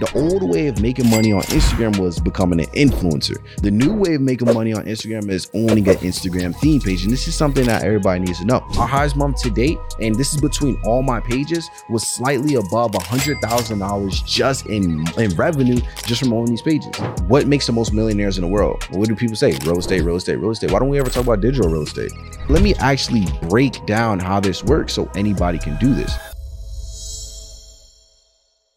The old way of making money on Instagram was becoming an influencer. The new way of making money on Instagram is owning an Instagram theme page. And this is something that everybody needs to know. Our highest month to date, and this is between all my pages, was slightly above $100,000 just in, in revenue just from owning these pages. What makes the most millionaires in the world? What do people say? Real estate, real estate, real estate. Why don't we ever talk about digital real estate? Let me actually break down how this works so anybody can do this.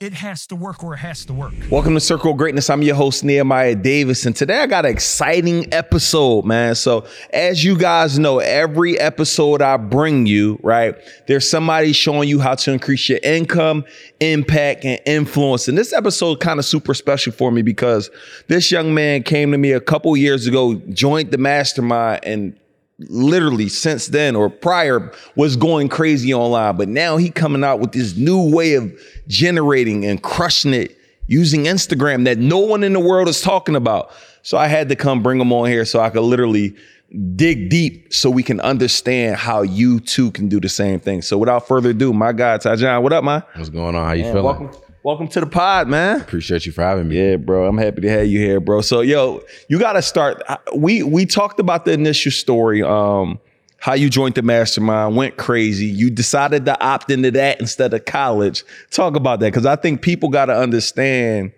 It has to work or it has to work. Welcome to Circle of Greatness. I'm your host, Nehemiah Davis. And today I got an exciting episode, man. So, as you guys know, every episode I bring you, right, there's somebody showing you how to increase your income, impact, and influence. And this episode kind of super special for me because this young man came to me a couple years ago, joined the mastermind, and literally since then or prior was going crazy online but now he coming out with this new way of generating and crushing it using instagram that no one in the world is talking about so i had to come bring him on here so i could literally dig deep so we can understand how you too can do the same thing so without further ado my guy Taijaun, what up man What's going on? How you Man, feeling? welcome welcome to the pod man Appreciate you for having me. yeah, bro. I'm happy to have you here, bro. So, yo, you got to start. We we talked about the initial story, um, how you joined the mastermind, went crazy. You decided to opt into that instead of college. Talk about that because I think people got to understand.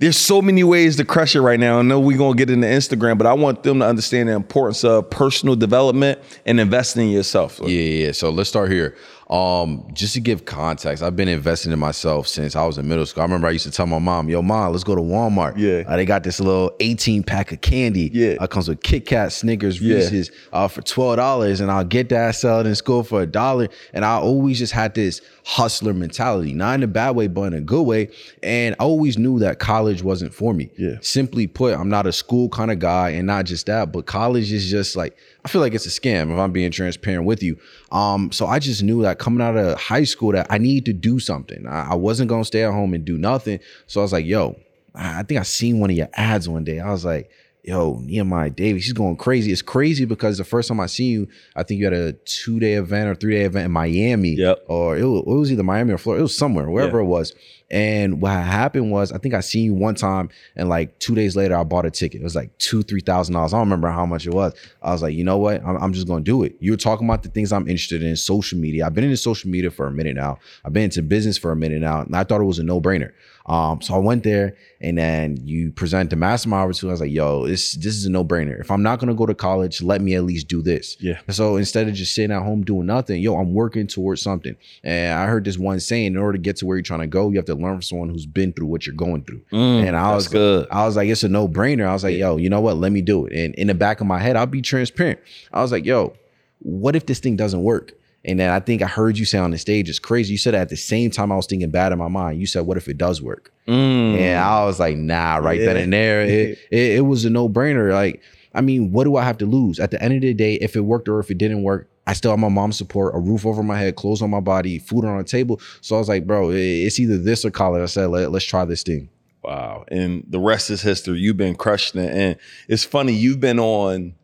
There's so many ways to crush it right now. I know we're gonna get into Instagram, but I want them to understand the importance of personal development and investing in yourself. Yeah, yeah. So let's start here. Um, just to give context, I've been investing in myself since I was in middle school. I remember I used to tell my mom, "Yo, mom, let's go to Walmart. Yeah. uh, they got this little 18 pack of candy. Yeah. uh, comes with Kit Kat, Snickers, Yeah. Reese's, uh, for twelve dollars, and I'll get that, sell it in school for a dollar. And I always just had this hustler mentality, not in a bad way, but in a good way. And I always knew that college wasn't for me. Yeah. Simply put, I'm not a school kind of guy, and not just that, but college is just like I feel like it's a scam if I'm being transparent with you. Um, so I just knew that coming out of high school that I needed to do something. I, I wasn't gonna stay at home and do nothing. So I was like, yo, I think I seen one of your ads one day. I was like, yo, Nehemiah Davis, he's going crazy. It's crazy because the first time I seen you, I think you had a two day event or three day event in Miami. Yep. Or it was, it was either Miami or Florida. It was somewhere, wherever Yeah. it was. And what happened was, I think I seen you one time, and like two days later, I bought a ticket. It was like two, three thousand dollars. I don't remember how much it was. I was like, you know what? I'm, I'm just gonna do it. You were talking about the things I'm interested in, social media. I've been into social media for a minute now. I've been into business for a minute now, and I thought it was a no brainer. Um, so I went there, and then you present the mastermind opportunity. I was like, yo, this this is a no brainer. If I'm not gonna go to college, let me at least do this. Yeah. So instead of just sitting at home doing nothing, yo, I'm working towards something. And I heard this one saying, in order to get to where you're trying to go, you have to learn from someone who's been through what you're going through. Mm, and I was good. I was like, it's a no brainer. I was like, yo, you know what? Let me do it. And in the back of my head, I'll be transparent. I was like, yo, what if this thing doesn't work? And then I think I heard you say on the stage, it's crazy. You said that at the same time I was thinking bad in my mind. You said, what if it does work? Mm. And I was like, nah, right then and there. It, it, it was a no brainer. Like, I mean, what do I have to lose? At the end of the day, if it worked or if it didn't work, I still have my mom's support, a roof over my head, clothes on my body, food on the table. So I was like, bro, it's either this or college. I said, Let, let's try this thing. Wow. And the rest is history. You've been crushing it. And it's funny, you've been on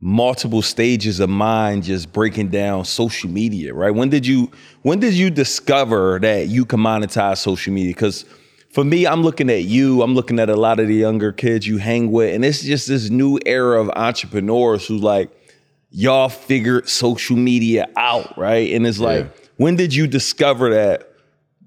multiple stages of mine just breaking down social media, right? When did you when did you discover that you can monetize social media? Because for me, I'm looking at you, I'm looking at a lot of the younger kids you hang with, and it's just this new era of entrepreneurs who like y'all figured social media out, right? And it's like, when did you discover that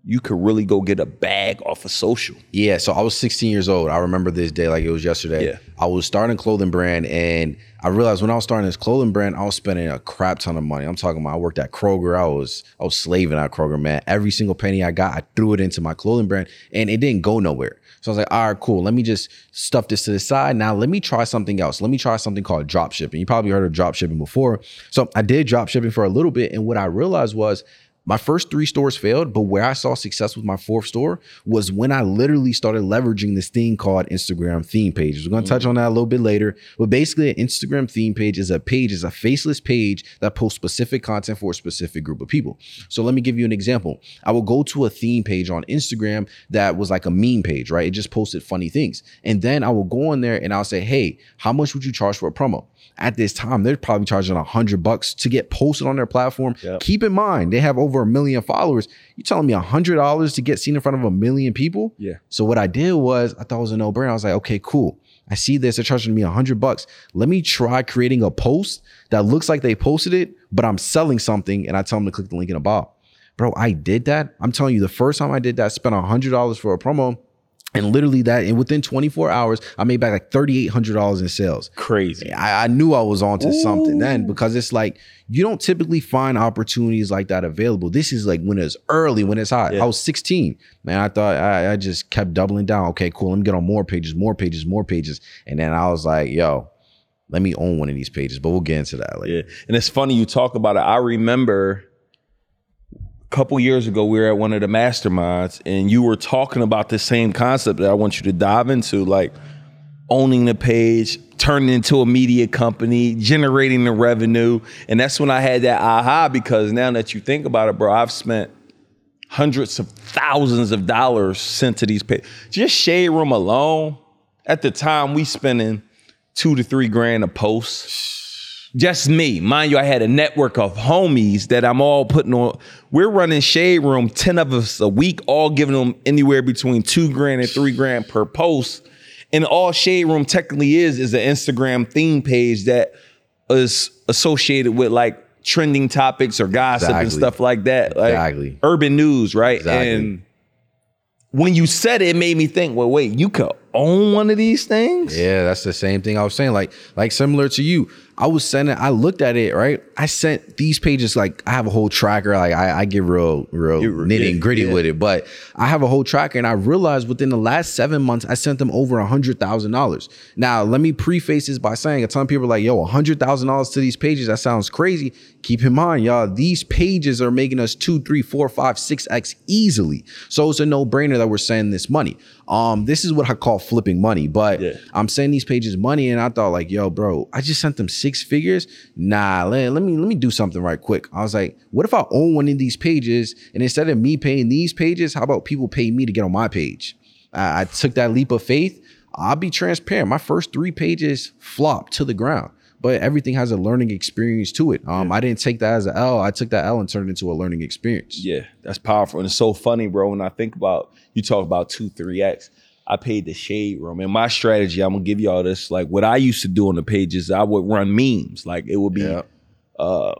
you could really go get a bag off of social? Yeah, so I was 16 years old. I remember this day like it was yesterday. Yeah. I was starting a clothing brand and I realized when I was starting this clothing brand, I was spending a crap ton of money. I'm talking about I worked at Kroger. I was I was slaving at Kroger, man. Every single penny I got, I threw it into my clothing brand and it didn't go nowhere. So I was like, all right, cool. Let me just stuff this to the side. Now let me try something else. Let me try something called drop shipping. You probably heard of drop shipping before. So I did drop shipping for a little bit. And what I realized was my first three stores failed, but where I saw success with my fourth store was when I literally started leveraging this thing called Instagram theme pages. We're gonna touch mm. on that a little bit later, but basically, an Instagram theme page is a page, is a faceless page that posts specific content for a specific group of people. So let me give you an example. I will go to a theme page on Instagram that was like a meme page, right? It just posted funny things, and then I will go in there and I'll say, "Hey, how much would you charge for a promo?" At this time, they're probably charging a hundred bucks to get posted on their platform. Yep. Keep in mind, they have over a million followers. You telling me a hundred dollars to get seen in front of a million people? Yeah. So what I did was I thought it was a no-brainer. I was like, okay, cool. I see this. They're charging me a hundred bucks. Let me try creating a post that looks like they posted it, but I'm selling something and I tell them to click the link in the bio. Bro, I did that. I'm telling you, the first time I did that, I spent a hundred dollars for a promo. And literally that, and within 24 hours, I made back like $3,800 in sales. Crazy. I, I knew I was onto something then because it's like you don't typically find opportunities like that available. This is like when it's early, when it's hot. Yeah. I was 16, man. I thought I, I just kept doubling down. Okay, cool. Let me get on more pages, more pages, more pages, and then I was like, yo, let me own one of these pages. But we'll get into that later. Yeah. And it's funny you talk about it. I remember couple years ago, we were at one of the masterminds and you were talking about the same concept that I want you to dive into, like owning the page, turning into a media company, generating the revenue. And that's when I had that aha because now that you think about it, bro, I've spent hundreds of thousands of dollars sent to these pages. Just Shade Room alone, at the time we spending two to three grand a post. Just me. Mind you, I had a network of homies that I'm all putting on. We're running Shade Room, 10 of us a week, all giving them anywhere between two grand and three grand per post. And all Shade Room technically is is an Instagram theme page that is associated with like trending topics or gossip and stuff like that. Like Exactly. urban news, right? Exactly. And when you said it, it made me think, well, wait, you could own one of these things? Yeah, that's the same thing I was saying. Like, like similar to you, I was sending. I looked at it right. I sent these pages. Like, I have a whole tracker. Like, I, I get real, real You- nitty and gritty yeah. with it. But I have a whole tracker, and I realized within the last seven months, I sent them over a hundred thousand dollars. Now, let me preface this by saying, a ton of people are like, "Yo, a hundred thousand dollars to these pages? That sounds crazy." Keep in mind, y'all, these pages are making us two, three, four, five, six x easily. So it's a no brainer that we're sending this money. Um, this is what I call flipping money, but Yeah. I'm sending these pages money, and I thought like, yo, bro, I just sent them six figures. Nah, let, let me let me do something right quick. I was like, what if I own one of these pages, and instead of me paying these pages, how about people pay me to get on my page? I, I took that leap of faith. I'll be transparent. My first three pages flopped to the ground, but everything has a learning experience to it. Um, I didn't take that as an L. I took that L and turned it into a learning experience. Yeah, that's powerful. And it's so funny, bro. When I think about you talk about two, three X. I paid the shade room. And my strategy, I'm gonna give y'all this. Like what I used to do on the pages, I would run memes. Like it would be Yeah. uh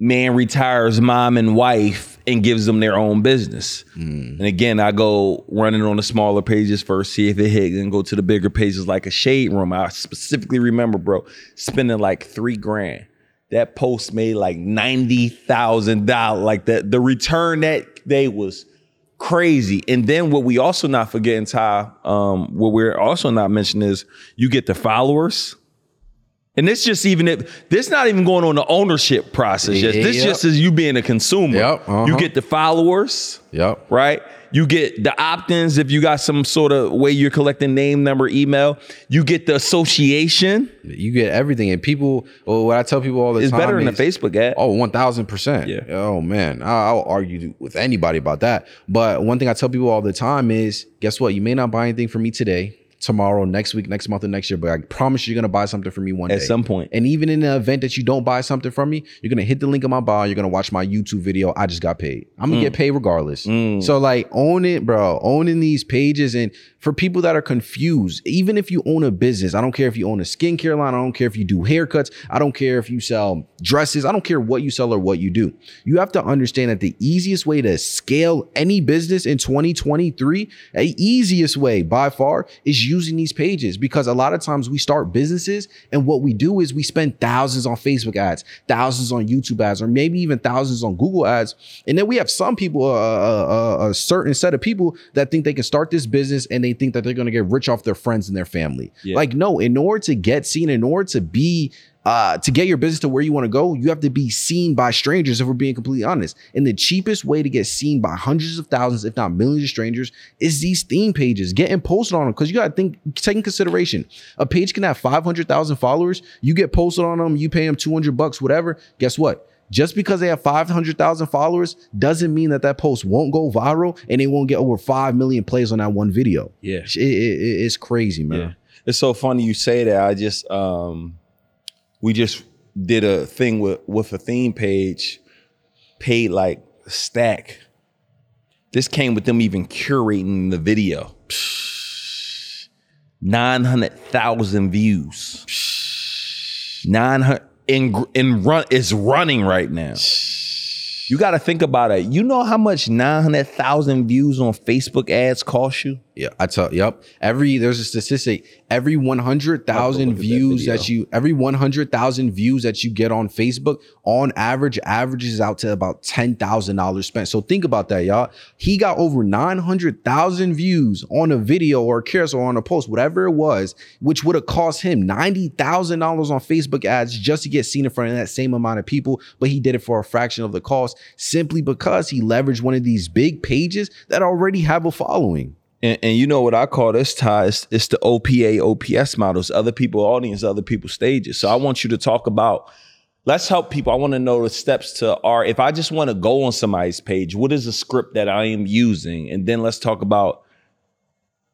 man retires mom and wife and gives them their own business. And again, I go running on the smaller pages first, see if it hit, then go to the bigger pages like a shade room. I specifically remember, bro, spending like three grand. That post made like ninety thousand dollars. Like the the return that day was crazy. And then what we also not forgetting, Ty, um, what we're also not mentioning is you get the followers. And this just even if this not even going on the ownership process. Just, this Yep. just is you being a consumer. Yep, uh-huh. You get the followers, Yep. right? You get the opt-ins if you got some sort of way you're collecting name, number, email. You get the association. You get everything, and people. Well, what I tell people all the It's time it's better than is, a Facebook ad. Oh, one thousand percent. Yeah. Oh man, I- I'll argue with anybody about that. But one thing I tell people all the time is, guess what? You may not buy anything from me today, tomorrow, next week, next month, or next year, but I promise you're gonna buy something from me one At day. At some point. And even in the event that you don't buy something from me, you're gonna hit the link in my bio. You're gonna watch my YouTube video. I just got paid. I'm gonna get Mm. paid regardless. So like, own it, bro. Owning these pages, and for people that are confused, even if you own a business, I don't care if you own a skincare line. I don't care if you do haircuts. I don't care if you sell dresses. I don't care what you sell or what you do. You have to understand that the easiest way to scale any business in 2023, a easiest way by far, is using these pages because a lot of times we start businesses and what we do is we spend thousands on Facebook ads, thousands on YouTube ads, or maybe even thousands on Google ads. And then we have some people, uh, uh, a certain set of people that think they can start this business and they think that they're going to get rich off their friends and their family. Yeah. Like, no, in order to get seen, in order to be uh, to get your business to where you want to go, you have to be seen by strangers, if we're being completely honest. And the cheapest way to get seen by hundreds of thousands, if not millions of strangers, is these theme pages, getting posted on them. Because you got to think, take in consideration, a page can have 500,000 followers. You get posted on them, you pay them 200 bucks, whatever. Guess what? Just because they have 500,000 followers doesn't mean that that post won't go viral and they won't get over 5 million plays on that one video. Yeah. It- it- it- it's crazy, man. Yeah. It's so funny you say that. I just um we just did a thing with with a theme page, paid like stack. This came with them even curating the video. 900,000 views. 900 in in run is running right now. You got to think about it. You know how much 900,000 views on Facebook ads cost you? Yeah, I tell. Yep. Every there's a statistic. Every one hundred thousand at that views that, you, every one hundred thousand views that you get on Facebook, on average, averages out to about ten thousand dollars spent. So think about that, y'all. He got over nine hundred thousand views on a video or a carousel or on a post, whatever it was, which would have cost him ninety thousand dollars on Facebook ads just to get seen in front of that same amount of people. But he did it for a fraction of the cost, simply because he leveraged one of these big pages that already have a following. And, and you know what I call this, Ty? It's, it's the OPA, OPS models, other people audience, other people stages. So I want you to talk about, let's help people. I want to know the steps to our, if I just want to go on somebody's page, what is the script that I am using? And then let's talk about,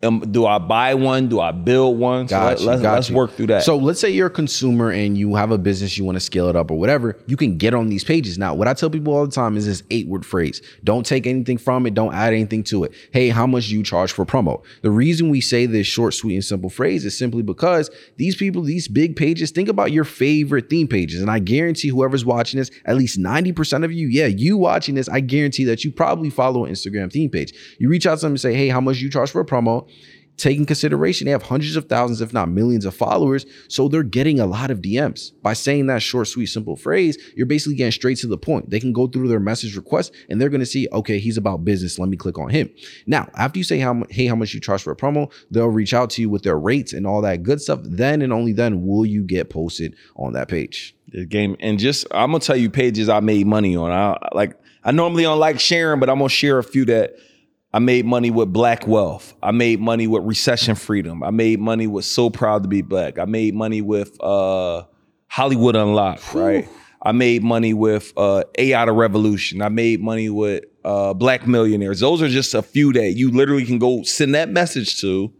um, do I buy one? Do I build one? So let, us work through that. So let's say you're a consumer and you have a business, you want to scale it up or whatever, you can get on these pages. Now, what I tell people all the time is this eight word phrase. Don't take anything from it, don't add anything to it. Hey, how much do you charge for promo? The reason we say this short, sweet, and simple phrase is simply because these people, these big pages, think about your favorite theme pages. And I guarantee whoever's watching this, at least 90% of you, yeah, you watching this, I guarantee that you probably follow an Instagram theme page. You reach out to them and say, hey, how much do you charge for a promo? Taking consideration, they have hundreds of thousands, if not millions of followers. So they're getting a lot of DMs. By saying that short, sweet, simple phrase, you're basically getting straight to the point. They can go through their message request and they're going to see, okay, he's about business. Let me click on him. Now, after you say how hey, how much you charge for a promo, they'll reach out to you with their rates and all that good stuff. Then and only then will you get posted on that page. the game and just I'm gonna tell you pages I made money on. I like I normally don't like sharing, but I'm gonna share a few that I made money with Black Wealth. I made money with Recession Freedom. I made money with So Proud to Be Black. I made money with uh, Hollywood Unlocked. Right. I made money with uh, AI the Revolution. I made money with uh, Black Millionaires. Those are just a few that you literally can go send that message to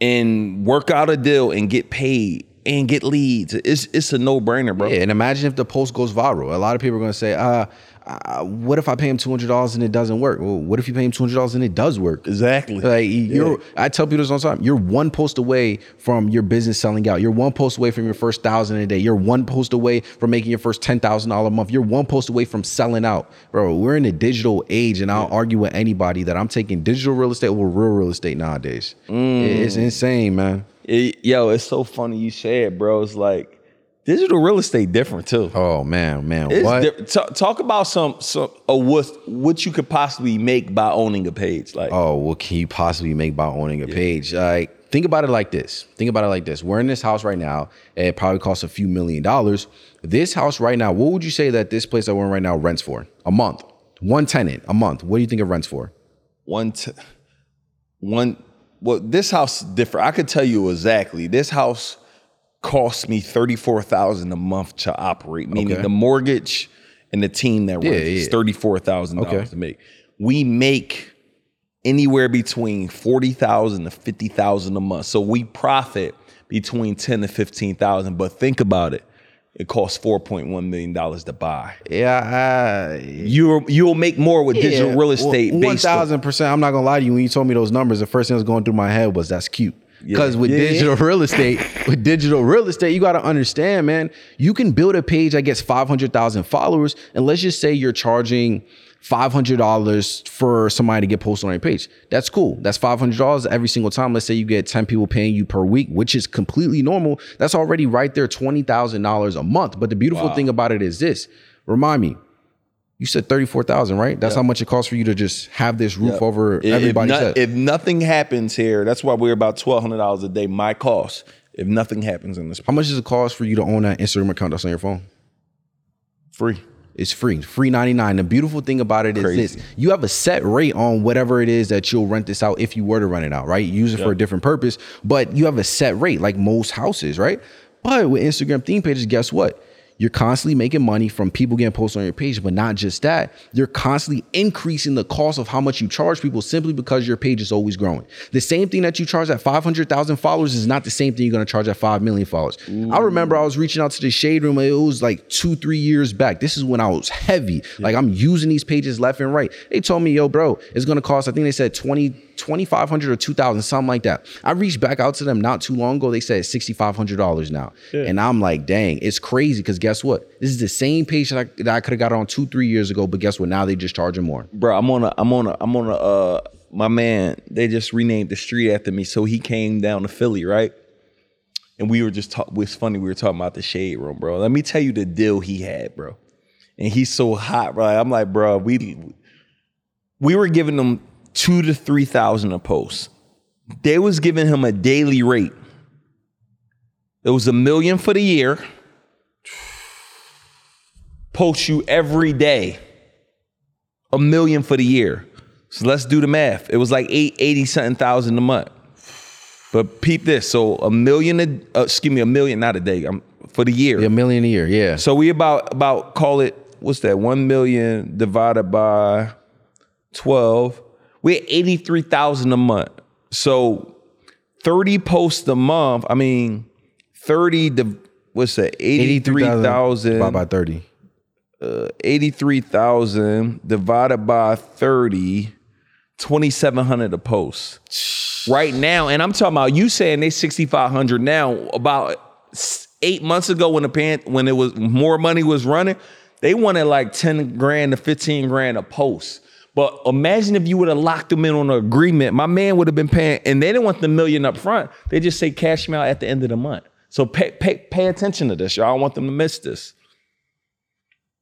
and work out a deal and get paid and get leads. It's it's a no brainer, bro. Yeah, and imagine if the post goes viral. A lot of people are going to say, uh, uh, what if I pay him $200 and it doesn't work? Well, what if you pay him $200 and it does work? Exactly. Like you're, I tell people this all the time. You're one post away from your business selling out. You're one post away from your first thousand a day. You're one post away from making your first ten thousand dollar a month. You're one post away from selling out, bro. We're in a digital age, and I'll argue with anybody that I'm taking digital real estate over real real estate nowadays. It's insane, man. It- yo, it's so funny you said, bro. It's like digital real estate different too. Oh man, man, It's what? ta- talk about some some or what what you could possibly make by owning a page. Like oh, what can you possibly make by owning a page? Like, think about it like this. Think about it like this. We're in this house right now. It probably costs a few million dollars. This house right now, what would you say that this place that we're in right now rents for? A month. One tenant, a month. What do you think it rents for? one t- one well this house is different. I could tell you exactly. This house cost me thirty four thousand a month to operate, meaning Okay. the mortgage and the team that Yeah, rents is thirty four thousand Okay. dollars to make. We make anywhere between forty thousand to fifty thousand a month. So we profit between ten to fifteen thousand. But think about it. It costs four point one million dollars to buy. Yeah, I, You'll you'll make more with digital real estate One thousand percent. I'm not gonna lie to you. When you told me those numbers, the first thing that was going through my head was that's cute. Because with Yeah. digital real estate, with digital real estate, you got to understand, man. You can build a page that gets five hundred thousand followers, and let's just say you're charging five hundred dollars for somebody to get posted on your page. That's cool. That's five hundred dollars every single time. Let's say you get ten people paying you per week, which is completely normal. That's already right there, twenty thousand dollars a month. But the beautiful thing about it is this. Remind me, you said thirty-four thousand, right? That's how much it costs for you to just have this roof over If- everybody's if, if nothing happens here, that's why we're about twelve hundred dollars a day. My cost. If nothing happens in this, how much does it cost for you to own that Instagram account that's on your phone? free. It's free, free ninety nine. The beautiful thing about it is Crazy. this: you have a set rate on whatever it is that you'll rent this out if you were to rent it out, right? Use it for a different purpose, but you have a set rate, like most houses, right? But with Instagram theme pages, guess what? You're constantly making money from people getting posted on your page. But not just that, you're constantly increasing the cost of how much you charge people simply because your page is always growing. The same thing that you charge at 500,000 followers is not the same thing you're going to charge at 5 million followers. I remember I was reaching out to the shade room. It was like two, three years back. This is when I was heavy. Like I'm using these pages left and right. They told me, yo, bro, it's going to cost, I think they said 20, 2500 or 2000 something like that i reached back out to them not too long ago they said $6500 now and i'm like dang it's crazy because guess what this is the same page that i, that I could have got on two three years ago but guess what now they just charging more bro. I'm on a, I'm on a, I'm on a, uh, my man, they just renamed the street after me. So he came down to Philly, right? And we were just talking, it's funny, we were talking about the shade room, bro. Let me tell you the deal he had, bro. And he's so hot, bro. I'm like, bro, we, we were giving them two to 3,000 a post. They was giving him a daily rate. It was a million for the year. Post you every day. A million for the year. So let's do the math. It was like eight eighty something thousand a month. But peep this. So a million, a, uh, excuse me, a million, not a day, um, for the year. a million a year yeah So we about about call it what's that? One million divided by twelve. We're eighty three thousand a month. So thirty posts a month. I mean, thirty. div- What's that? Eighty three thousand. Bye by 30 83,000 divided by 30, uh, 2,700 a post. Right now, and I'm talking about you saying they 6,500 now. About eight months ago, when the pan, when it was more money was running, they wanted like 10 grand to 15 grand a post. But imagine if you would have locked them in on an agreement. My man would have been paying, and they didn't want the million up front. They just say cash me out at the end of the month. So pay, pay, pay attention to this. Y'all I don't want them to miss this.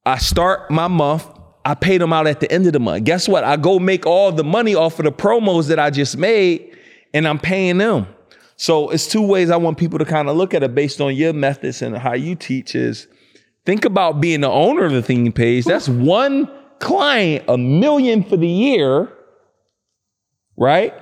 I start my month. I pay them out at the end of the month. Guess what? I go make all the money off of the promos that I just made, and I'm paying them. So it's two ways I want people to kind of look at it based on your methods and how you teach. Is think about being the owner of the theme page. That's one client, a million for the year, right?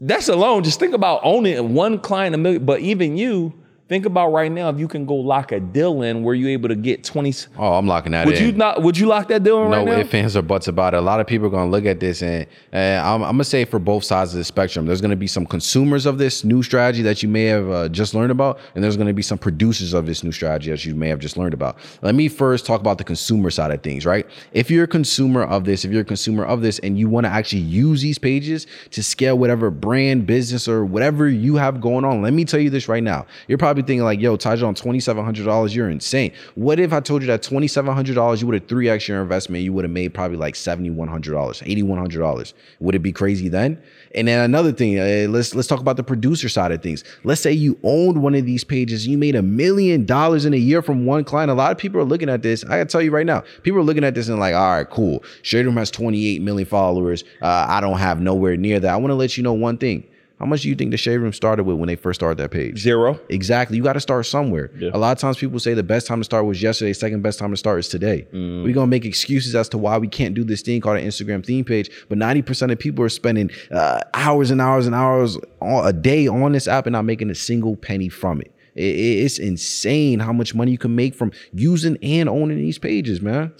That's alone. Just think about owning one client a million. But even you, think about right now if you can go lock a deal in where you're able to get 20. oh i'm locking that Would in you not would you lock that deal in no right now? No ifs, ands, or buts about it. A lot of people are going to look at this, and, and I'm, I'm going to say for both sides of the spectrum, there's going to be some consumers of this new strategy that you may have uh, just learned about, and there's going to be some producers of this new strategy that you may have just learned about. Let me first talk about the consumer side of things, right? If you're a consumer of this, if you're a consumer of this, and you want to actually use these pages to scale whatever brand, business, or whatever you have going on, let me tell you this right now. You're probably thinking like, yo, Taijaun, $2,700, you're insane. What if I told you that $2,700, you would have 3x your investment, you would have made probably like $7,100, $8,100. Would it be crazy then? And then another thing, uh, let's let's talk about the producer side of things. Let's say you owned one of these pages, you made a million dollars in a year from one client. A lot of people are looking at this. I gotta tell you right now, people are looking at this and like, all right, cool. Shade has 28 million followers. Uh, I don't have nowhere near that. I want to let you know one thing. How much do you think the Shade Room started with when they first started that page? Zero. Exactly. You got to start somewhere. A lot of times people say the best time to start was yesterday, second best time to start is today. Mm. We're going to make excuses as to why we can't do this thing called an Instagram theme page, but 90% of people are spending uh, hours and hours and hours a day on this app and not making a single penny from it- It's insane how much money you can make from using and owning these pages, man.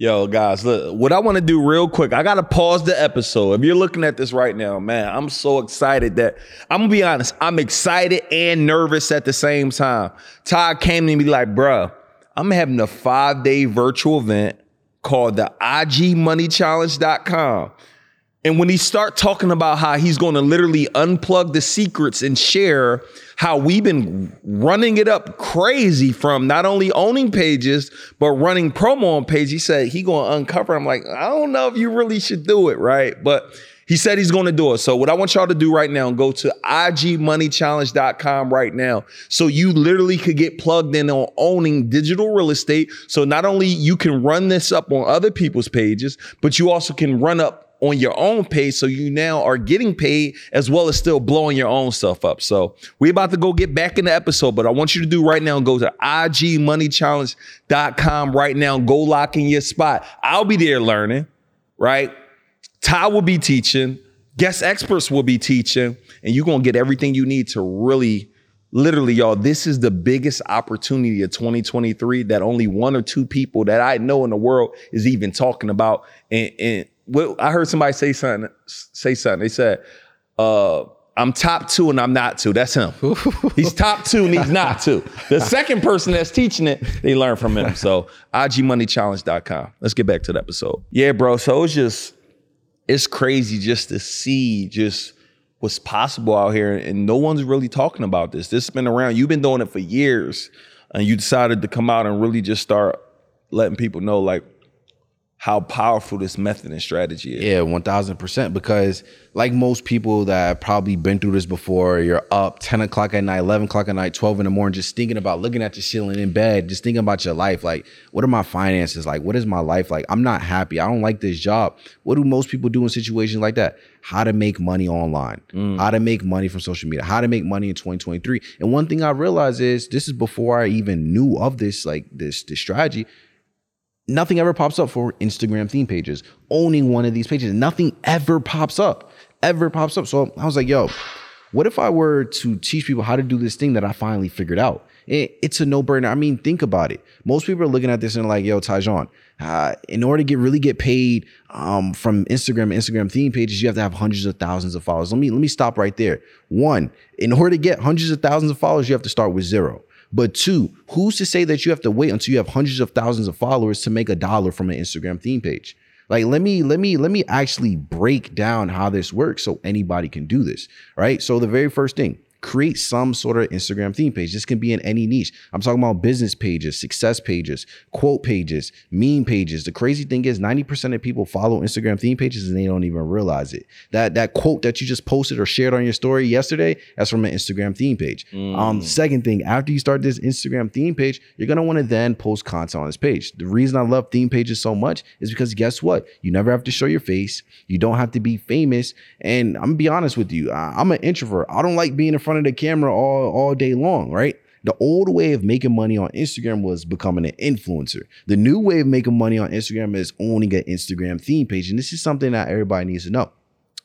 Yo, guys, look, what I want to do real quick, I got to pause the episode. If you're looking at this right now, man, I'm so excited that I'm going to be honest, I'm excited and nervous at the same time. Todd came to me like, bruh, I'm having a five day virtual event called the IGMoneyChallenge.com. And when he start talking about how he's going to literally unplug the secrets and share how we've been running it up crazy from not only owning pages but running promo on page, he said he going to uncover. I'm like, I don't know if you really should do it, right? But he said he's going to do it. So what I want y'all to do right now, go to igmoneychallenge.com right now. So you literally could get plugged in on owning digital real estate. So not only you can run this up on other people's pages, but you also can run up on your own page. So you now are getting paid as well as still blowing your own stuff up. So we about to go get back in the episode, but I want you to do right now, go to igmoneychallenge.com right now. Go lock in your spot. I'll be there learning, right? Ty will be teaching, guest experts will be teaching, and you're gonna get everything you need to really literally, y'all, this is the biggest opportunity of 2023 that only one or two people that I know in the world is even talking about. And, and what I heard somebody say something, say something. They said, uh, I'm top two and I'm not two. That's him. he's top two and he's not two. The second person that's teaching it, they learn from him. So igmoneychallenge.com. Let's get back to the episode. Yeah, bro. So it's just, it's crazy just to see just what's possible out here. And no one's really talking about this. This has been around. You've been doing it for years. And you decided to come out and really just start letting people know like how powerful this method and strategy is. Yeah, one thousand percent. Because like most people that have probably been through this before, you're up ten o'clock at night, eleven o'clock at night, twelve in the morning, just thinking about looking at your ceiling in bed, just thinking about your life. Like, what are my finances like? What is my life like? I'm not happy. I don't like this job. What do most people do in situations like that? How to make money online, mm. how to make money from social media, how to make money in 2023. And one thing I realized is this is before I even knew of this, like this, this strategy nothing ever pops up for Instagram theme pages. Owning one of these pages, nothing ever pops up, ever pops up. So I was like, yo, what if I were to teach people how to do this thing that I finally figured out? it's a no brainer. I mean, think about it. Most people are looking at this and like, yo, Taijaun, uh, in order to get really get paid um, from Instagram Instagram theme pages, you have to have hundreds of thousands of followers. Let me let me stop right there. One, in order to get hundreds of thousands of followers, you have to start with zero. But two, who's to say that you have to wait until you have hundreds of thousands of followers to make a dollar from an Instagram theme page? Like let me let me let me actually break down how this works so anybody can do this, right? So the very first thing, create some sort of Instagram theme page. This can be in any niche. I'm talking about business pages, success pages, quote pages, meme pages. The crazy thing is 90% of people follow Instagram theme pages and they don't even realize it. That that quote that you just posted or shared on your story yesterday, that's from an Instagram theme page. Mm. Um, second thing, after you start this Instagram theme page, you're gonna want to then post content on this page. The reason I love theme pages so much is because guess what? You never have to show your face. You don't have to be famous. And I'm gonna be honest with you, I'm an introvert. I don't like being in front of the camera all, all day long, right? The old way of making money on Instagram was becoming an influencer. The new way of making money on Instagram is owning an Instagram theme page. And this is something that everybody needs to know.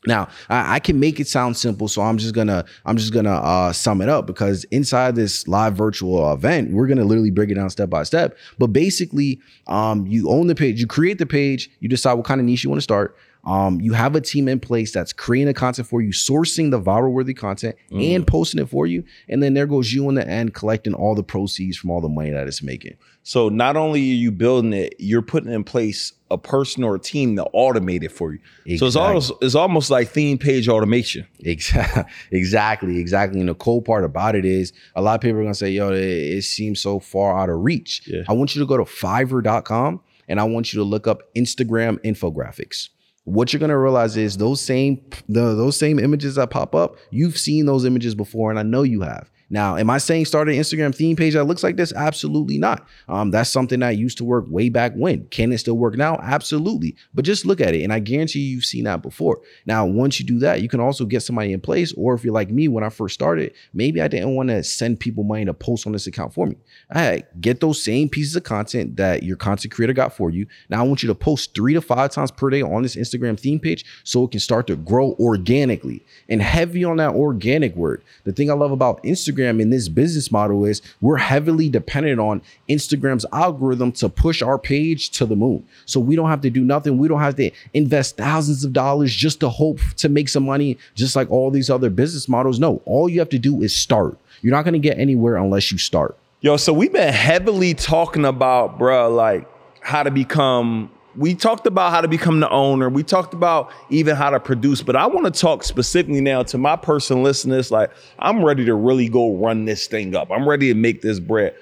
Now, I, I, can make it sound simple, so I'm just gonna I'm just gonna uh, sum it up because inside this live virtual event, we're gonna literally break it down step by step. But basically, um, you own the page, you create the page, you decide what kind of niche you want to start. Um, you have a team in place that's creating the content for you, sourcing the viral worthy content mm. and posting it for you. And then there goes you in the end collecting all the proceeds from all the money that it's making. So not only are you building it, you're putting in place a person or a team to automate it for you. Exactly. So it's almost it's almost like theme page automation. Exactly, exactly, exactly. And the cool part about it is a lot of people are gonna say, "Yo, it, it seems so far out of reach." Yeah. I want you to go to Fiverr.com and I want you to look up Instagram infographics what you're gonna realize is those same the, those same images that pop up, you've seen those images before, and I know you have. Now, am I saying start an Instagram theme page that looks like this? Absolutely not. Um, that's something that used to work way back when. Can it still work now? Absolutely. But just look at it, and I guarantee you, you've seen that before. Now, once you do that, you can also get somebody in place. Or if you're like me, when I first started, maybe I didn't want to send people money to post on this account for me. I get those same pieces of content that your content creator got for you. Now, I want you to post three to five times per day on this Instagram theme page so it can start to grow organically and heavy on that organic word. The thing I love about Instagram Instagram in this business model is we're heavily dependent on Instagram's algorithm to push our page to the moon. So we don't have to do nothing. We don't have to invest thousands of dollars just to hope to make some money, just like all these other business models. No, all you have to do is start. You're not going to get anywhere unless you start. Yo, so we've been heavily talking about, bro, like how to become we talked about how to become the owner. We talked about even how to produce, but I want to talk specifically now to my personal listeners. Like, I'm ready to really go run this thing up. I'm ready to make this bread.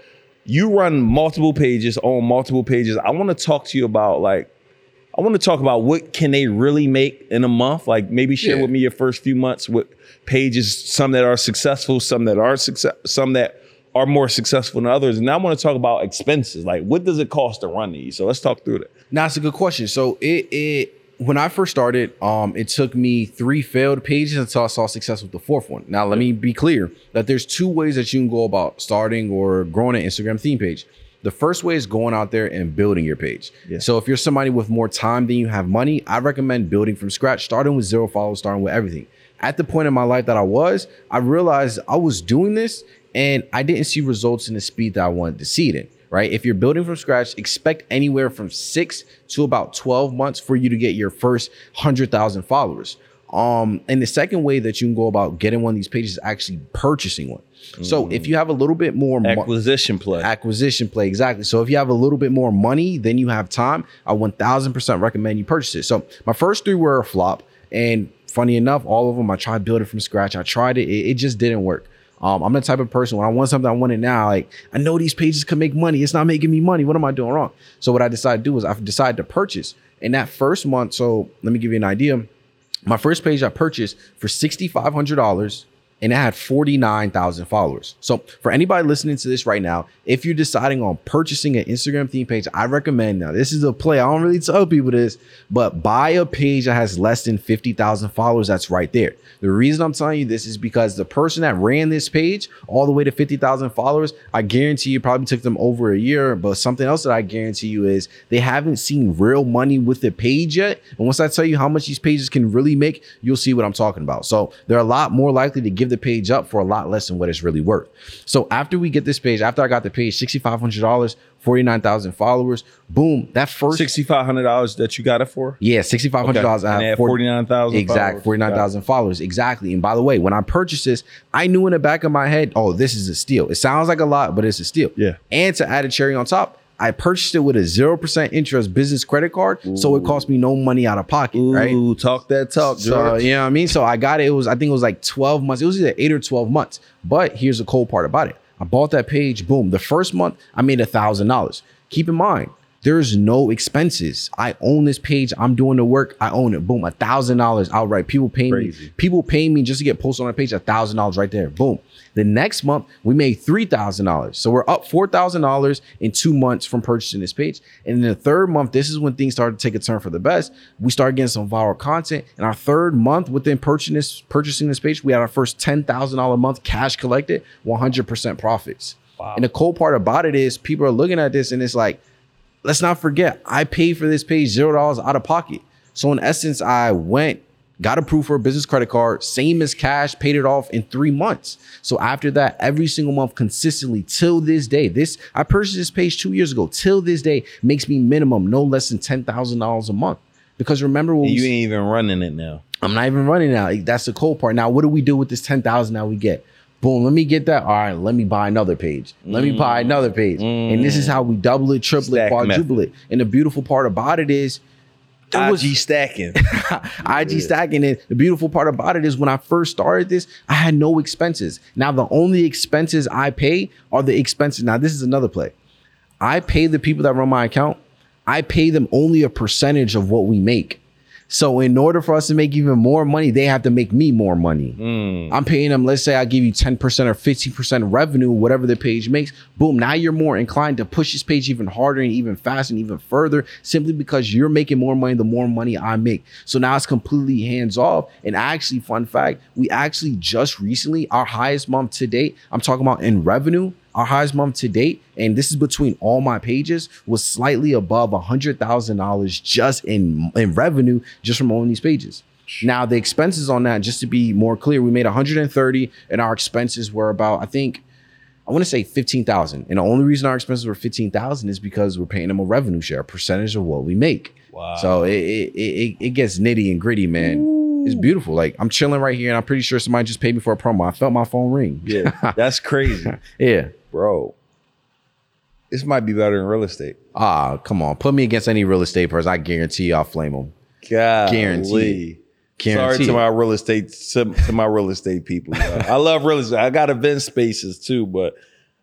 You run multiple pages on multiple pages. I want to talk to you about like, I want to talk about what can they really make in a month. Like, maybe share yeah. with me your first few months with pages, some that are successful, some that aren't success, some that are more successful than others. And now I want to talk about expenses. Like, what does it cost to run these? So let's talk through that. Now, it's a good question. So it it when I first started, um, it took me three failed pages until I saw success with the fourth one. Now, let me be clear that there's two ways that you can go about starting or growing an Instagram theme page. The first way is going out there and building your page. Yeah. So if you're somebody with more time than you have money, I recommend building from scratch, starting with zero followers, starting with everything. At the point in my life that I was, I realized I was doing this and I didn't see results in the speed that I wanted to see it in. Right. If you're building from scratch, expect anywhere from six to about 12 months for you to get your first 100,000 followers. Um, and the second way that you can go about getting one of these pages is actually purchasing one. So if you have a little bit more mo- Acquisition play. acquisition play exactly so if you have a little bit more money than you have time i 1000% recommend you purchase it so my first three were a flop and funny enough all of them i tried building from scratch i tried it it, it just didn't work um, i'm the type of person when i want something i want it now. Like i know these pages can make money. It's not making me money. What am i doing wrong? So what i decided to do is i decided to purchase. In that first month so let me give you an idea. My first page I purchased for $6,500 and it had 49,000 followers. So for anybody listening to this right now, if you're deciding on purchasing an Instagram theme page, I recommend now this is a play. I don't really tell people this, but buy a page that has less than 50,000 followers. That's right there. The reason I'm telling you this is because the person that ran this page all the way to 50,000 followers, I guarantee you probably took them over a year. But something else that I guarantee you is they haven't seen real money with the page yet. And once I tell you how much these pages can really make, you'll see what I'm talking about. So they're a lot more likely to give the page up for a lot less than what it's really worth. So after we get this page, after I got the page, $6,500, 49,000 followers, boom, that first Sixty-five hundred dollars that you got it for. yeah, sixty five hundred dollars. Okay. And they had 49,000 Exactly, forty nine thousand followers. Exactly. And by the way, when I purchased this, I knew in the back of my head, oh, this is a steal. It sounds like a lot, but it's a steal. Yeah. And to add a cherry on top, I purchased it with a zero percent interest business credit card, so it cost me no money out of pocket. Right. Ooh, talk that talk, So George. you know what I mean? So I got it. It was I think it was like 12 months. It was either eight or 12 months. But here's the cool part about it. I bought that page. Boom. The first month I made a thousand dollars. Keep in mind, there's no expenses. I own this page. I'm doing the work. I own it. Boom. A thousand dollars outright. People pay Crazy. me. People pay me just to get posted on a page. A thousand dollars right there. Boom. The next month we made three thousand dollars. So we're up four thousand dollars in two months from purchasing this page. And in the third month, this is when things started to take a turn for the best. We started getting some viral content. And our third month within purchasing this, purchasing this page, we had our first ten thousand dollar month cash collected, one hundred percent profits. And the cool part about it is people are looking at this and it's like, let's not forget, I paid for this page zero dollars out of pocket. So in essence, I went, got approved for a business credit card, same as cash, paid it off in three months. So after that, every single month consistently till this day, this I purchased this page two years ago. Till this day, makes me minimum no less than ten thousand dollars a month. Because remember when you ain't even running it now. I'm not even running now. That's the cool part. Now, what do we do with this 10,000 that we get? Boom, let me get that. All right, let me buy another page. Let me buy another page. And this is how we double it, triple it, Mm. Stack quadruple it. And the beautiful part about it is there was IG stacking. IG stacking And The beautiful part about it is when I first started this, I had no expenses. Now the only expenses I pay are the expenses. Now this is another play. I pay the people that run my account. I pay them only a percentage of what we make. So in order for us to make even more money, they have to make me more money. Hmm. I'm paying them, let's say I give you 10% or 15% revenue, whatever the page makes. Boom. Now you're more inclined to push this page even harder and even faster and even further simply because you're making more money the more money I make. So now it's completely hands off. And actually, fun fact, we actually just recently, our highest month to date, I'm talking about in revenue, our highest month to date, and this is between all my pages, was slightly above a hundred thousand dollars just in in revenue just from owning these pages. Now the expenses on that, just to be more clear, we made 130, and our expenses were about, I think, I want to say 15,000. And the only reason our expenses were 15,000 is because we're paying them a revenue share, a percentage of what we make. Wow. So it it, it, it gets nitty and gritty, man. It's beautiful. Like I'm chilling right here, and I'm pretty sure somebody just paid me for a promo. I felt my phone ring. Yeah, that's crazy, yeah. Bro. This might be better than real estate. Ah, come on. Put me against any real estate person. I guarantee you I'll flame them. God, Guarantee. Sorry Guarantee. to my real estate to, to my real estate people. I love real estate. I got event spaces too, but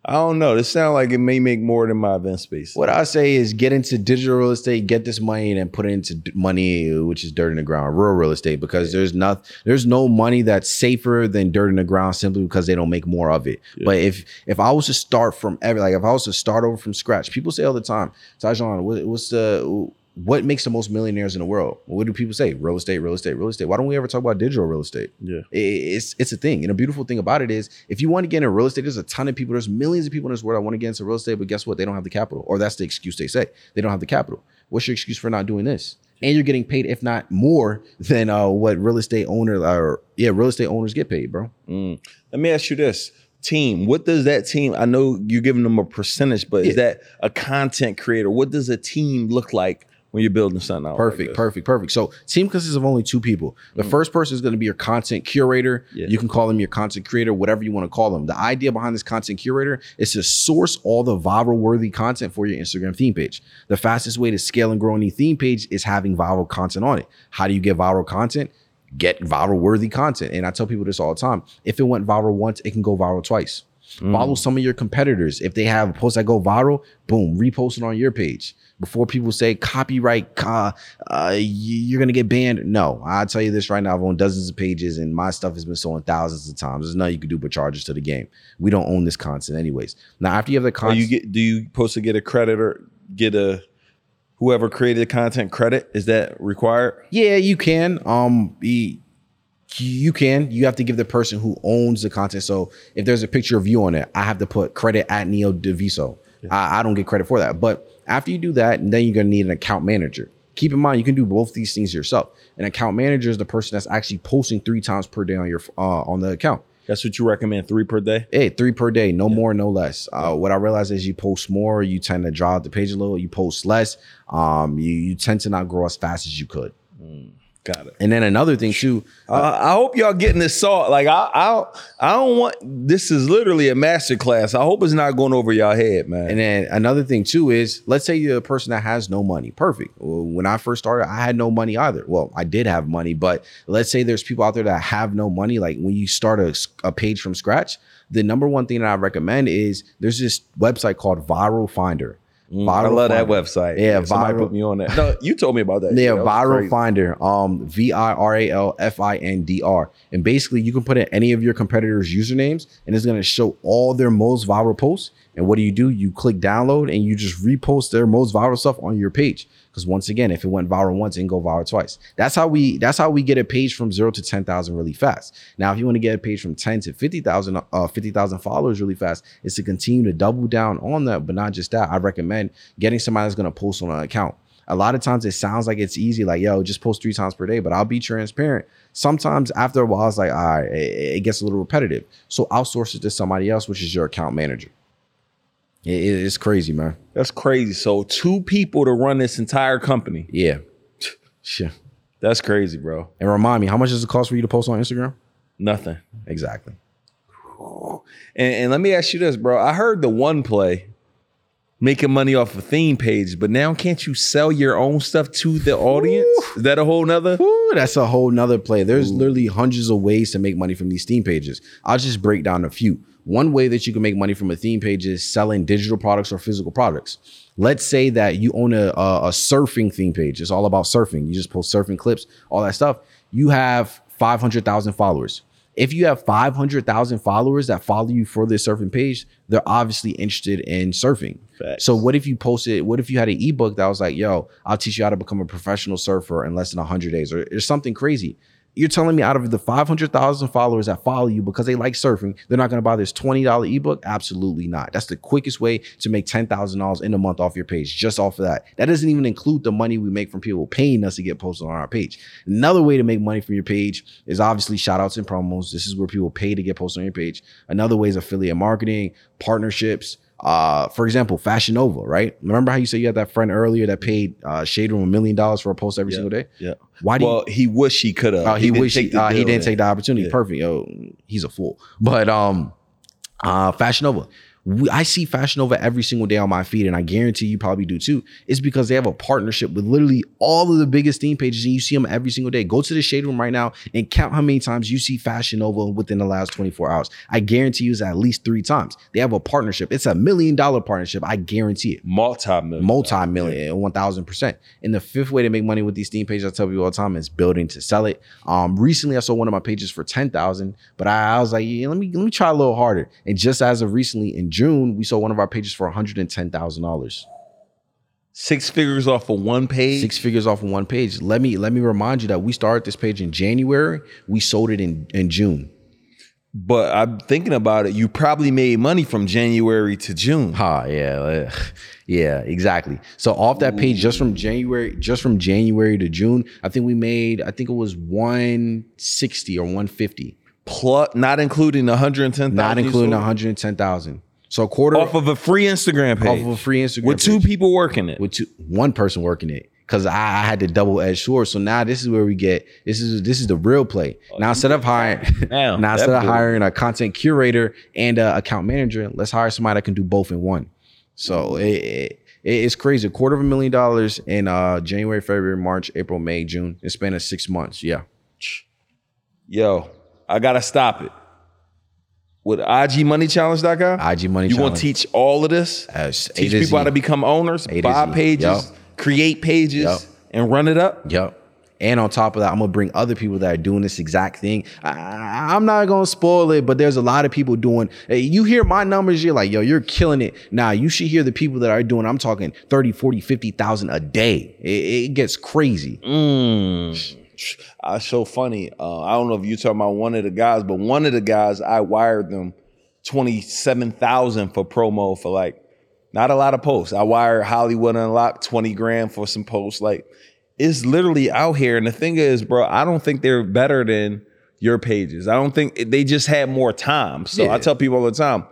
I don't know. This sounds like it may make more than my event space. What I say is get into digital real estate, get this money, and put it into money, which is dirt in the ground, rural real estate, because there's not there's no money that's safer than dirt in the ground simply because they don't make more of it. But if if I was to start from every like if I was to start over from scratch, people say all the time, Taijaun, what, what's the what makes the most millionaires in the world? What do people say? Real estate, real estate, real estate. Why don't we ever talk about digital real estate? Yeah. It's it's a thing. And a beautiful thing about it is, if you want to get into real estate, there's a ton of people. There's millions of people in this world that want to get into real estate, but guess what? They don't have the capital, or that's the excuse they say. They don't have the capital. What's your excuse for not doing this? And you're getting paid, if not more, than uh, what real estate owner or yeah, real estate owners get paid, bro. Mm. Let me ask you this: team. What does that team? I know you're giving them a percentage, but is that a content creator? What does a team look like when you're building something out? Perfect, this? perfect, perfect. So team consists of only two people. The first person is going to be your content curator. Mm. Yeah. You can call them your content creator, whatever you want to call them. The idea behind this content curator is to source all the viral worthy content for your Instagram theme page. The fastest way to scale and grow any theme page is having viral content on it. How do you get viral content? Get viral worthy content. And I tell people this all the time. If it went viral once, it can go viral twice. Follow some of your competitors. If they have a post that go viral, boom, repost it on your page. Before people say copyright, uh, uh, you're gonna get banned. No, I'll tell you this right now. I've owned dozens of pages, and my stuff has been sold thousands of times. There's nothing you can do but charge us to the game. We don't own this content, anyways. Now, after you have the content, you get? Do you supposed to get a credit or get a whoever created the content credit? Is that required? Yeah, you can. Um, be, you can. You have to give the person who owns the content. So if there's a picture of you on it, I have to put credit at Neo Daviso. I, I don't get credit for that. But after you do that, then you're gonna need an account manager. Keep in mind, you can do both these things yourself. An account manager is the person that's actually posting three times per day on your uh, on the account. That's what you recommend. Three per day. Hey, three per day, no more, no less. Uh, what I realize is you post more, you tend to draw out the page a little. You post less, um, you, you tend to not grow as fast as you could. Got it. And then another thing too, Uh, I hope y'all getting this salt. Like I, I, I don't want. This is literally a master class. I hope it's not going over y'all head, man. And then another thing too is, let's say you're a person that has no money. Perfect. When I first started, I had no money either. Well, I did have money, but let's say there's people out there that have no money. Like when you start a, a page from scratch, the number one thing that I recommend is there's this website called Viral Finder. Mm, I love that website. Yeah, somebody viral- put me on that. No, you told me about that. Yeah, That was Viral crazy. Finder, um, V I R A L F I N D R, and basically you can put in any of your competitors' usernames, and it's gonna show all their most viral posts. And what do you do? You click download, and you just repost their most viral stuff on your page. Because once again, if it went viral once, it can go viral twice. That's how we. That's how we get a page from zero to ten thousand really fast. Now, if you want to get a page from ten to fifty thousand, uh, fifty thousand followers really fast, is to continue to double down on that. But not just that. I recommend getting somebody that's gonna post on an account a lot of times it sounds like it's easy, like, yo, just post three times per day, but I'll be transparent. Sometimes after a while, it's like, all right, it, it gets a little repetitive. So outsource it to somebody else, which is your account manager. It- it- it's crazy, man. That's crazy. So two people to run this entire company. Yeah. Sure. That's crazy, bro. And remind me, how much does it cost for you to post on Instagram? Nothing. Exactly. And, and let me ask you this, bro. I heard the one play making money off a theme page, but now can't you sell your own stuff to the audience? Is that a whole nother? Ooh, that's a whole nother play. There's literally hundreds of ways to make money from these theme pages. I'll just break down a few. One way that you can make money from a theme page is selling digital products or physical products. Let's say that you own a, a, a surfing theme page. It's all about surfing. You just post surfing clips, all that stuff. You have 500,000 followers. If you have 500,000 followers that follow you for this surfing page, they're obviously interested in surfing. Facts. So what if you posted, what if you had an ebook that was like, yo, I'll teach you how to become a professional surfer in less than 100 days or, or something crazy. You're telling me out of the 500,000 followers that follow you because they like surfing, they're not going to buy this $20 ebook? Absolutely not. That's the quickest way to make $10,000 in a month off your page, just off of that. That doesn't even include the money we make from people paying us to get posted on our page. Another way to make money from your page is obviously shout outs and promos. This is where people pay to get posted on your page. Another way is affiliate marketing, partnerships. Uh, for example, Fashion Nova, right? Remember how you said you had that friend earlier that paid uh, Shade Room a million dollars for a post every single day? Yeah. Why do you well, he wish he could have. uh, he, wish he, uh, he didn't take the opportunity. Yeah. Perfect. Yo, he's a fool. But um, uh, Fashion Nova. We, I see Fashion Nova every single day on my feed, and I guarantee you probably do too. It's because they have a partnership with literally all of the biggest theme pages, and you see them every single day. Go to the shade room right now and count how many times you see Fashion Nova within the last 24 hours. I guarantee you it's at least three times. They have a partnership. It's a million dollar partnership. I guarantee it Multi-million. Multi-million, 1,000%. And the fifth way to make money with these theme pages, I tell people all the time, is building to sell it. Um, recently I sold one of my pages for ten thousand, but I, I was like, yeah, let me let me try a little harder. And just as of recently in June, we sold one of our pages for one hundred and ten thousand dollars, Six figures off of one page. six figures off of one page. Let me let me remind you that we started this page in January. We sold it in in June. But I'm thinking about it. You probably made money from January to June. Ha, yeah, uh, yeah, exactly. So off that page, just from January, just from January to June, I think we made, I think it was one sixty or one fifty plus not including the 110,000. not including 110,000. So a quarter off of a free Instagram page. off of a free Instagram with two page. people working it. with two, one person working it because I, I had to double edged sword. So now this is where we get this is this is the real play. now instead of hiring Now, now instead of hiring a content curator and a account manager, let's hire somebody that can do both in one. So it, it, it's crazy. A quarter of a million dollars in uh January, February, March, April, May, June. It's been a six months. Yeah. Yo, I gotta stop it. With IGMoneyChallenge.com, IG Money you want to teach all of this? As teach people how to become owners, to buy Z. pages, Yup. create pages, Yup. and run it up. Yep. And on top of that, I'm gonna bring other people that are doing this exact thing. I, I'm not gonna spoil it, but there's a lot of people doing. You hear my numbers, you're like, yo, you're killing it. Now you should hear the people that are doing. I'm talking 30, 40, 50,000 a day. It, it gets crazy. Mm. I so funny. Uh, I don't know if you're talking about one of the guys, but one of the guys I wired them twenty seven thousand for promo for like not a lot of posts. I wired Hollywood Unlocked twenty grand for some posts. Like it's literally out here. And the thing is, bro, I don't think they're better than your pages. I don't think they just had more time. So Yeah. I tell people all the time.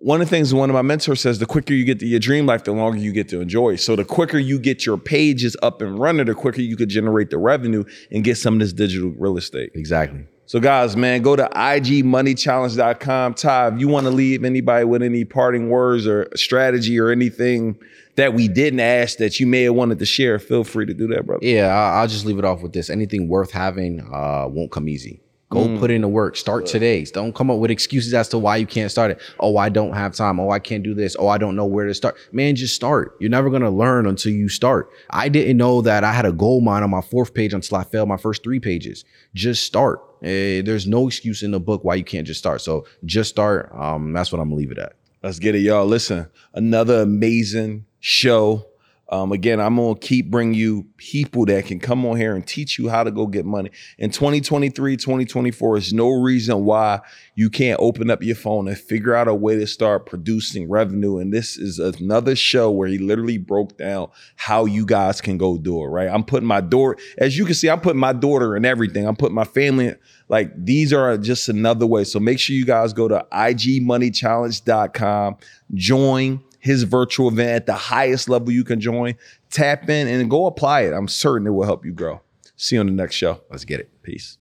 One of the things one of my mentors says, the quicker you get to your dream life, the longer you get to enjoy. So the quicker you get your pages up and running, the quicker you could generate the revenue and get some of this digital real estate. Exactly. So guys, man, go to igmoneychallenge.com. Ty, if you want to leave anybody with any parting words or strategy or anything that we didn't ask that you may have wanted to share, feel free to do that, brother. Yeah, I'll just leave it off with this. Anything worth having uh, won't come easy. Go put in the work. Start today. Don't come up with excuses as to why you can't start it. Oh, I don't have time. Oh, I can't do this. Oh, I don't know where to start. Man, just start. You're never gonna learn until you start. I didn't know that I had a gold mine on my fourth page until I failed my first three pages. Just start. Eh, there's no excuse in the book why you can't just start. So just start. Um, that's what I'm gonna leave it at. Let's get it, y'all. Listen, another amazing show. Um, again, I'm gonna keep bringing you people that can come on here and teach you how to go get money. In 2023, 2024, is no reason why you can't open up your phone and figure out a way to start producing revenue. And this is another show where he literally broke down how you guys can go do it. Right? I'm putting my daughter, as you can see, I'm putting my daughter in everything. I'm putting my family. Like these are just another way. So make sure you guys go to igmoneychallenge.com, join his virtual event at the highest level you can join. Tap in and go apply it. I'm certain it will help you grow. See you on the next show. Let's get it. Peace.